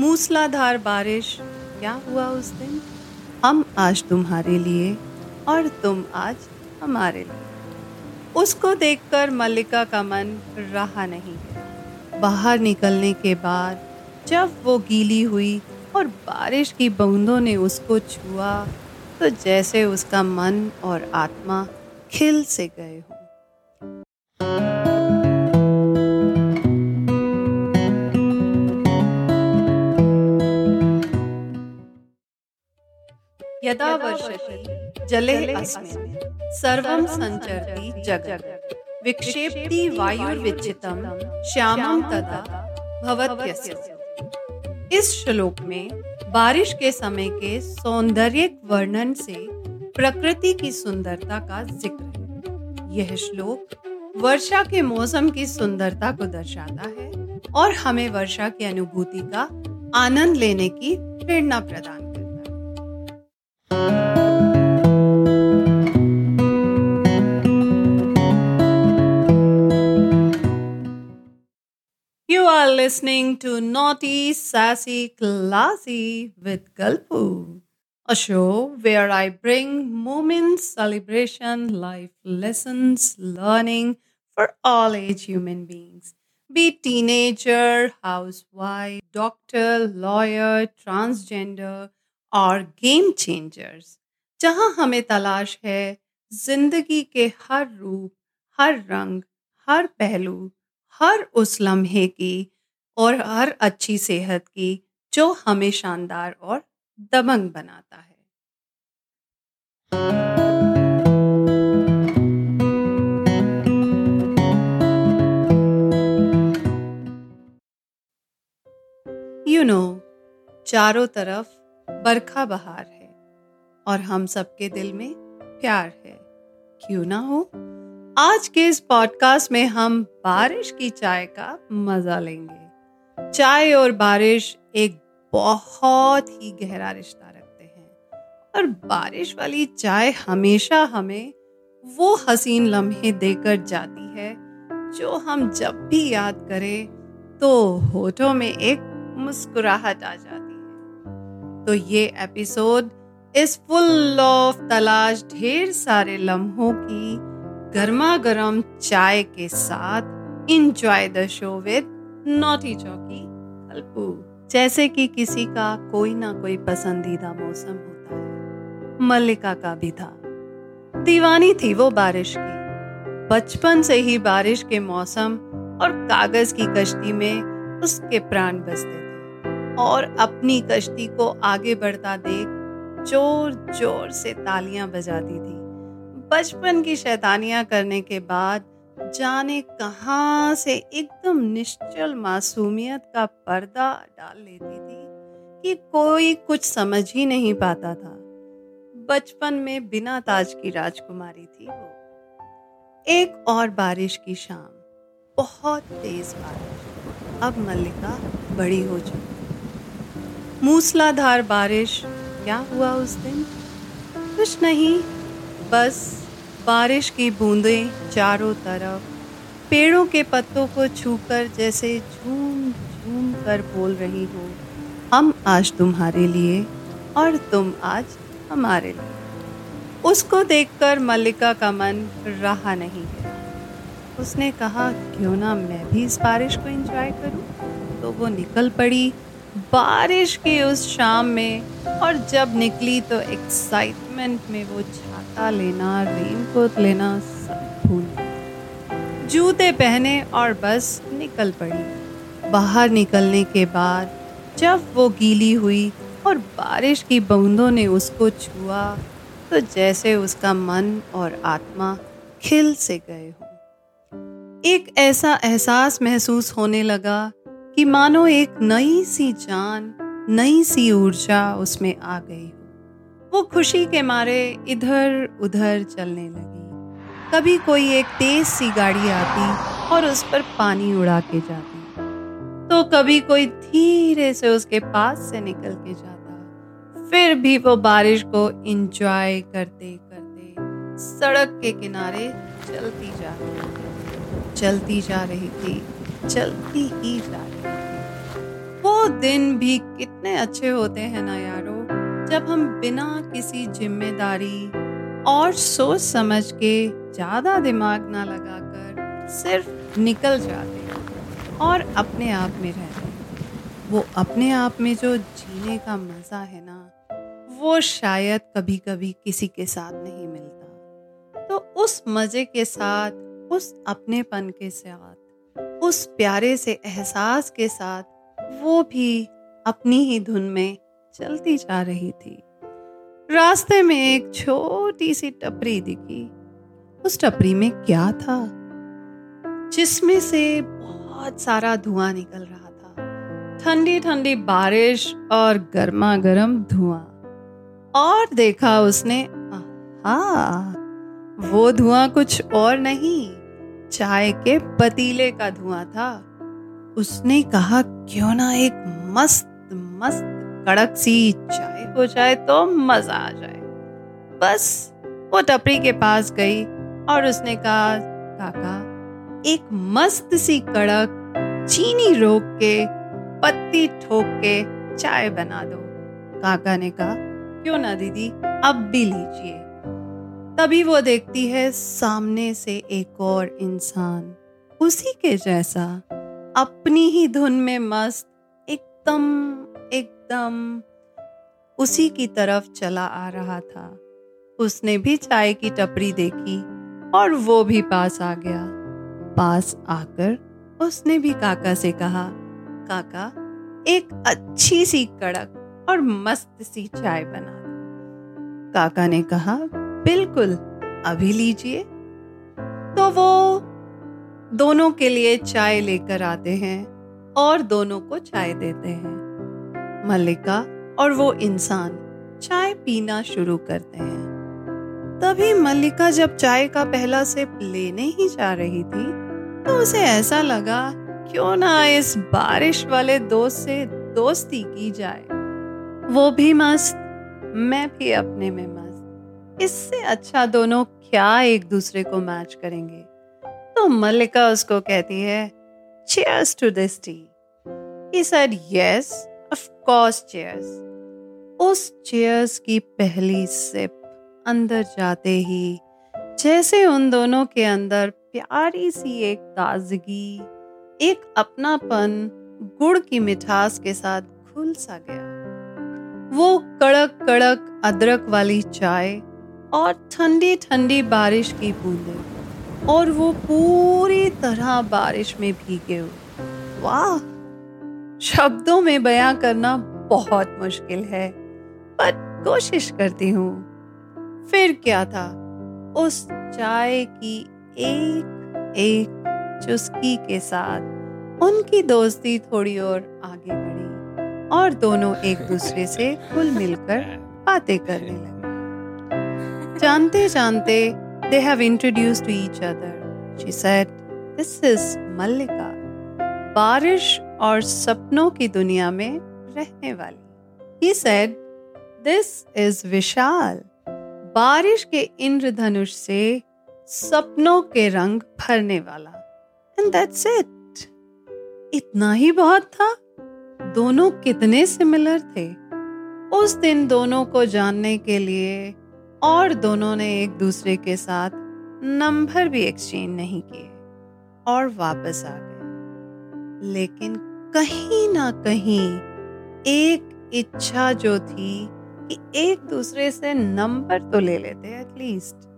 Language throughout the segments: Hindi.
मूसलाधार बारिश, क्या हुआ उस दिन? हम आज तुम्हारे लिए और तुम आज हमारे लिए। उसको देखकर मल्लिका का मन रहा नहीं। बाहर निकलने के बाद जब वो गीली हुई और बारिश की बूंदों ने उसको छुआ तो जैसे उसका मन और आत्मा खिल से गए हों। यदा वर्षति जले अस्मिन् सर्वं संचरति जगत्। विक्षेप्ति वायुर्विचितम श्यामम तदा भवत्यस्य। इस श्लोक में बारिश के समय के सौंदर्य वर्णन से प्रकृति की सुंदरता का ज़िक्र है। यह श्लोक वर्षा के मौसम की सुंदरता को दर्शाता है और हमें वर्षा की अनुभूति का आनंद लेने की प्रेरणा प्रदान listening to Naughty, Sassy, Classy with Galpu, a show where I bring moments, celebration, life lessons, learning for all age human beings. Be teenager, housewife, doctor, lawyer, transgender, और गेम चेंजर्स जहां हमें तलाश है जिंदगी के हर रूप हर रंग हर पहलू हर उस लम्हे की और हर अच्छी सेहत की जो हमें शानदार और दबंग बनाता है। यू you नो know, चारों तरफ़ बरखा बहार है और हम सबके दिल में प्यार है। क्यों ना हो? आज के इस पॉडकास्ट में हम बारिश की चाय का मज़ा लेंगे। चाय और बारिश एक बहुत ही गहरा रिश्ता रखते हैं। और बारिश वाली चाय हमेशा हमें वो हसीन लम्हे देकर जाती है, जो हम जब भी याद करें तो होठों में एक मुस्कुराहट आ जाती है। तो ये एपिसोड इस फुल ऑफ़ तलाश ढेर सारे लम्हों की गर्मा गर्म चाय के साथ enjoy the show with naughty Chowki, Kalpu. जैसे कि किसी का कोई ना कोई पसंदीदा मौसम होता है। मल्लिका का भी था। दीवानी थी वो बारिश की। बचपन से ही बारिश के मौसम और कागज़ की कश्ती में उसके प्राण बसते थे। और अपनी कश्ती को आगे बढ़ता देख ज़ोर ज़ोर से तालियाँ बजाती थी। बचपन की शैतानियाँ करने के बाद जाने कहाँ से एकदम निश्चल मासूमियत का पर्दा डाल लेती थी कि कोई कुछ समझ ही नहीं पाता था। बचपन में बिना ताज की राजकुमारी थी वो। एक और बारिश की शाम, बहुत तेज बारिश। अब मल्लिका बड़ी हो चुकी मूसलाधार बारिश, क्या हुआ उस दिन? कुछ नहीं, बस बारिश की बूंदें चारों तरफ़, पेड़ों के पत्तों को छूकर जैसे झूम झूम कर बोल रही हो, हम आज तुम्हारे लिए और तुम आज हमारे लिए। उसको देखकर मल्लिका का मन रहा नहीं है। उसने कहा, क्यों ना मैं भी इस बारिश को एंजॉय करूँ? तो वो निकल पड़ी बारिश की उस शाम में और जब निकली तो एक्साइटमेंट में वो छाता लेना रेनकोट लेना सब भूल जूते पहने और बस निकल पड़ी। बाहर निकलने के बाद जब वो गीली हुई और बारिश की बूंदों ने उसको छुआ तो जैसे उसका मन और आत्मा खिल से गए हो। एक ऐसा एहसास महसूस होने लगा कि मानो एक नई सी जान, नई सी ऊर्जा उसमें आ गई वो खुशी के मारे इधर उधर चलने लगी। कभी कोई एक तेज सी गाड़ी आती और उस पर पानी उड़ा के जाती। तो कभी कोई धीरे से उसके पास से निकल के जाता। फिर भी वो बारिश को इंजॉय करते करते सड़क के किनारे चलती जा रही चलती जा रही थी, चलती ही जा रही थी। वो दिन भी कितने अच्छे होते हैं ना यारो। जब हम बिना किसी ज़िम्मेदारी और सोच समझ के ज़्यादा दिमाग ना लगाकर सिर्फ़ निकल जाते हैं और अपने आप में रहते हैं। वो अपने आप में जो जीने का मज़ा है ना, वो शायद कभी कभी किसी के साथ नहीं मिलता। तो उस मज़े के साथ, उस अपनेपन के साथ, उस प्यारे से एहसास के साथ वो भी अपनी ही धुन में चलती जा रही थी। रास्ते में एक छोटी सी टपरी दिखी। उस टपरी में क्या था? जिसमें से बहुत सारा धुआँ निकल रहा था। ठंडी ठंडी बारिश और गर्मा गर्म धुआँ। और देखा उसने हाँ वो धुआँ कुछ और नहीं, चाय के पतीले का धुआँ था। उसने कहा, क्यों ना एक मस्त मस्त कड़क सी चाय हो जाए तो मज़ा आ जाए। बस वो टपरी के पास गई और उसने कहा, काका, एक मस्त सी कड़क चीनी रोक के, पत्ती ठोक के चाय बना दो। काका ने कहा, क्यों ना दीदी, अब भी लीजिए। तभी वो देखती है सामने से एक और इंसान उसी के जैसा, अपनी ही धुन में मस्त, एकदम एकदम उसी की तरफ़ चला आ रहा था। उसने भी चाय की टपरी देखी और वो भी पास आ गया। पास आकर उसने भी काका से कहा, काका, एक अच्छी सी कड़क और मस्त सी चाय बना काका ने कहा, बिल्कुल, अभी लीजिए। तो वो दोनों के लिए चाय लेकर आते हैं और दोनों को चाय देते हैं। मल्लिका और वो इंसान चाय पीना शुरू करते हैं। तभी मल्लिका जब चाय का पहला सिप लेने ही जा रही थी तो उसे ऐसा लगा, क्यों ना इस बारिश वाले दोस्त से दोस्ती की जाए? वो भी मस्त, मैं भी अपने में मस्त। इससे अच्छा दोनों क्या एक दूसरे को मैच करेंगे? तो मल्लिका उसको कहती है, cheers to this tea. He said, yes. Course, cheers. उस चेयर्स की पहली सिप अंदर जाते ही, जैसे उन दोनों के अंदर प्यारी सी एक ताजगी, एक अपनापन गुड़ की मिठास के साथ खुल सा गया। वो कड़क कड़क अदरक वाली चाय और ठंडी ठंडी बारिश की बूंदे और वो पूरी तरह बारिश में भीगे हुए। वाह! शब्दों में बयां करना बहुत मुश्किल है, पर कोशिश करती हूँ। फिर क्या था? उस चाय की एक एक चुस्की के साथ उनकी दोस्ती थोड़ी और आगे बढ़ी और दोनों एक दूसरे से खुल मिलकर बातें करने लगे। जानते जानते they have introduced to each other she said this is Mallika बारिश और सपनों की दुनिया में रहने वाली। He said this is Vishal बारिश के इंद्रधनुष से सपनों के रंग भरने वाला। एंड दैट्स इट इतना ही बहुत था। दोनों कितने सिमिलर थे। उस दिन दोनों को जानने के लिए और दोनों ने एक दूसरे के साथ नंबर भी एक्सचेंज नहीं किए और वापस आ गए। लेकिन कहीं ना कहीं एक इच्छा जो थी कि एक दूसरे से नंबर तो ले लेते एटलीस्ट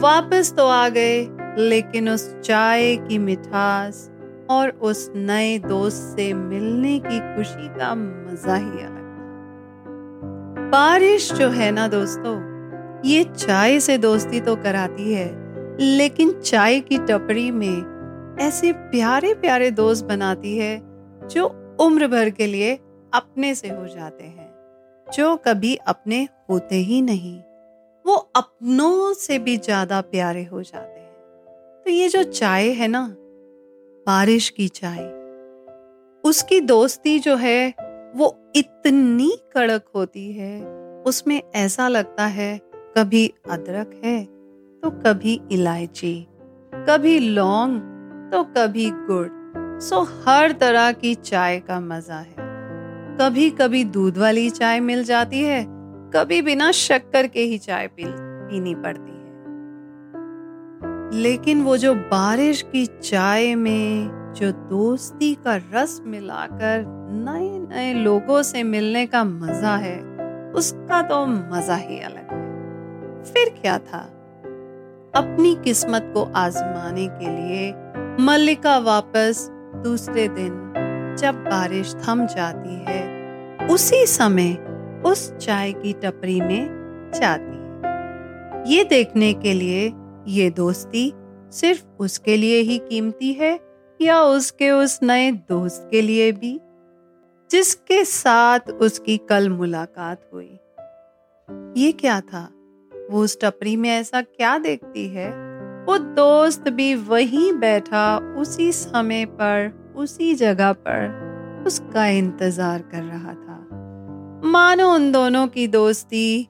वापस तो आ गए, लेकिन उस चाय की मिठास और उस नए दोस्त से मिलने की खुशी का मज़ा ही अलग बारिश जो है ना दोस्तों, ये चाय से दोस्ती तो कराती है, लेकिन चाय की टपरी में ऐसे प्यारे प्यारे दोस्त बनाती है जो उम्र भर के लिए अपने से हो जाते हैं, जो कभी अपने होते ही नहीं, वो अपनों से भी ज़्यादा प्यारे हो जाते हैं। तो ये जो चाय है ना, बारिश की चाय, उसकी दोस्ती जो है, वो इतनी कड़क होती है, उसमें ऐसा लगता है, कभी अदरक है तो कभी इलायची, कभी लौंग तो कभी गुड़। सो हर तरह की चाय का मज़ा है। कभी कभी दूध वाली चाय मिल जाती है, कभी बिना शक्कर के ही चाय पी पीनी पड़ती है। लेकिन वो जो बारिश की चाय में जो दोस्ती का रस मिलाकर नए नए लोगों से मिलने का मज़ा है, उसका तो मज़ा ही अलग है। फिर क्या था? अपनी किस्मत को आजमाने के लिए मल्लिका वापस दूसरे दिन जब बारिश थम जाती है, उसी समय उस चाय की टपरी में जाती है। ये देखने के लिए ये दोस्ती सिर्फ़ उसके लिए ही कीमती है या उसके उस नए दोस्त के लिए भी? जिसके साथ उसकी कल मुलाकात हुई। ये क्या था? वो उस टपरी में ऐसा क्या देखती है? वो दोस्त भी वहीं बैठा उसी समय पर, उसी जगह पर उसका इंतज़ार कर रहा था। मानो उन दोनों की दोस्ती,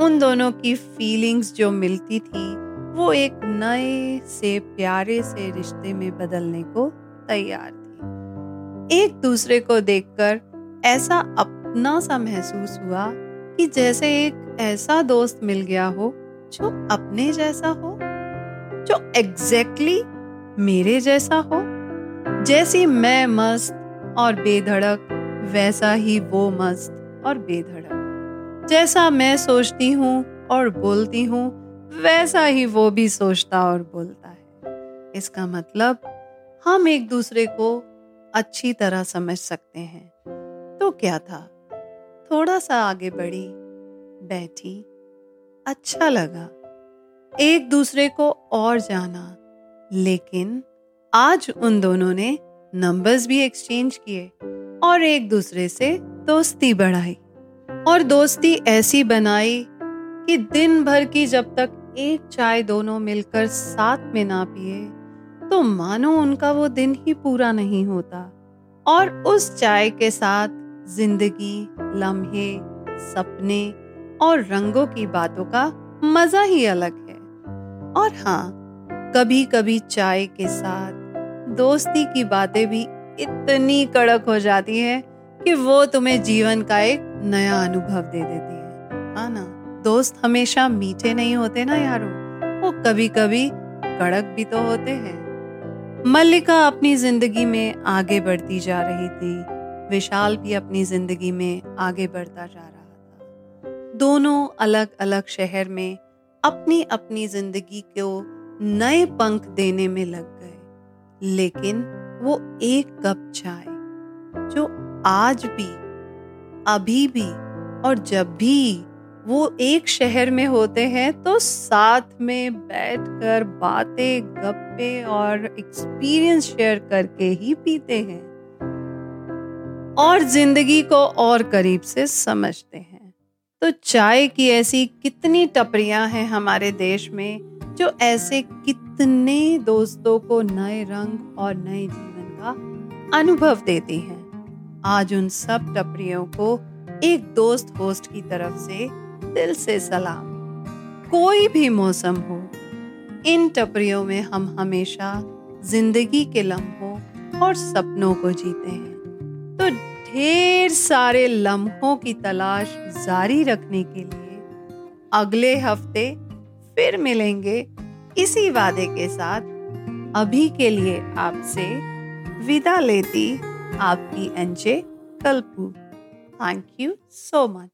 उन दोनों की फीलिंग्स जो मिलती थी, वो एक नए से प्यारे से रिश्ते में बदलने को तैयार थी। एक दूसरे को देखकर ऐसा अपना सा महसूस हुआ कि जैसे एक ऐसा दोस्त मिल गया हो जो अपने जैसा हो। जो एग्जैक्टली exactly मेरे जैसा हो। जैसी मैं मस्त और बेधड़क, वैसा ही वो मस्त और बेधड़क। जैसा मैं सोचती हूँ और बोलती हूँ, वैसा ही वो भी सोचता और बोलता है। इसका मतलब हम एक दूसरे को अच्छी तरह समझ सकते हैं। तो क्या था? थोड़ा सा आगे बढ़ी, बैठी अच्छा लगा। एक दूसरे को और जाना। लेकिन आज उन दोनों ने नंबर्स भी एक्सचेंज किए और एक दूसरे से दोस्ती बढ़ाई और दोस्ती ऐसी बनाई कि दिन भर की जब तक एक चाय दोनों मिलकर साथ में ना पिए तो मानो उनका वो दिन ही पूरा नहीं होता और उस चाय के साथ ज़िंदगी, लम्हे, सपने और रंगों की बातों का मज़ा ही अलग है। और हाँ कभी कभी चाय के साथ दोस्ती की बातें भी इतनी कड़क हो जाती है कि वो तुम्हें जीवन का एक नया अनुभव दे देती है। हाँ ना, दोस्त हमेशा मीठे नहीं होते ना यारो, वो कभी कभी कड़क भी तो होते हैं। मल्लिका अपनी ज़िंदगी में आगे बढ़ती जा रही थी, विशाल भी अपनी ज़िंदगी में आगे बढ़ता जा रहा था। दोनों अलग अलग शहर में अपनी अपनी ज़िंदगी को नए पंख देने में लग गए। लेकिन वो एक कप चाय, जो आज भी, अभी भी और जब भी वो एक शहर में होते हैं तो साथ में बैठकर बातें, गप्पे और एक्सपीरियंस शेयर करके ही पीते हैं और ज़िंदगी को और करीब से समझते हैं। तो चाय की ऐसी कितनी टपरियाँ हैं हमारे देश में, जो ऐसे कितने दोस्तों को नए रंग और नए जीवन का अनुभव देती हैं। आज उन सब टपरियों को एक दोस्त होस्ट की तरफ़ से दिल से सलाम। कोई भी मौसम हो, इन टपरियों में हम हमेशा ज़िंदगी के लम्हों और सपनों को जीते हैं। तो ढेर सारे लम्हों की तलाश जारी रखने के लिए अगले हफ़्ते फिर मिलेंगे इसी वादे के साथ। अभी के लिए आपसे विदा लेती आपकी NJ Kalpu. Thank you so much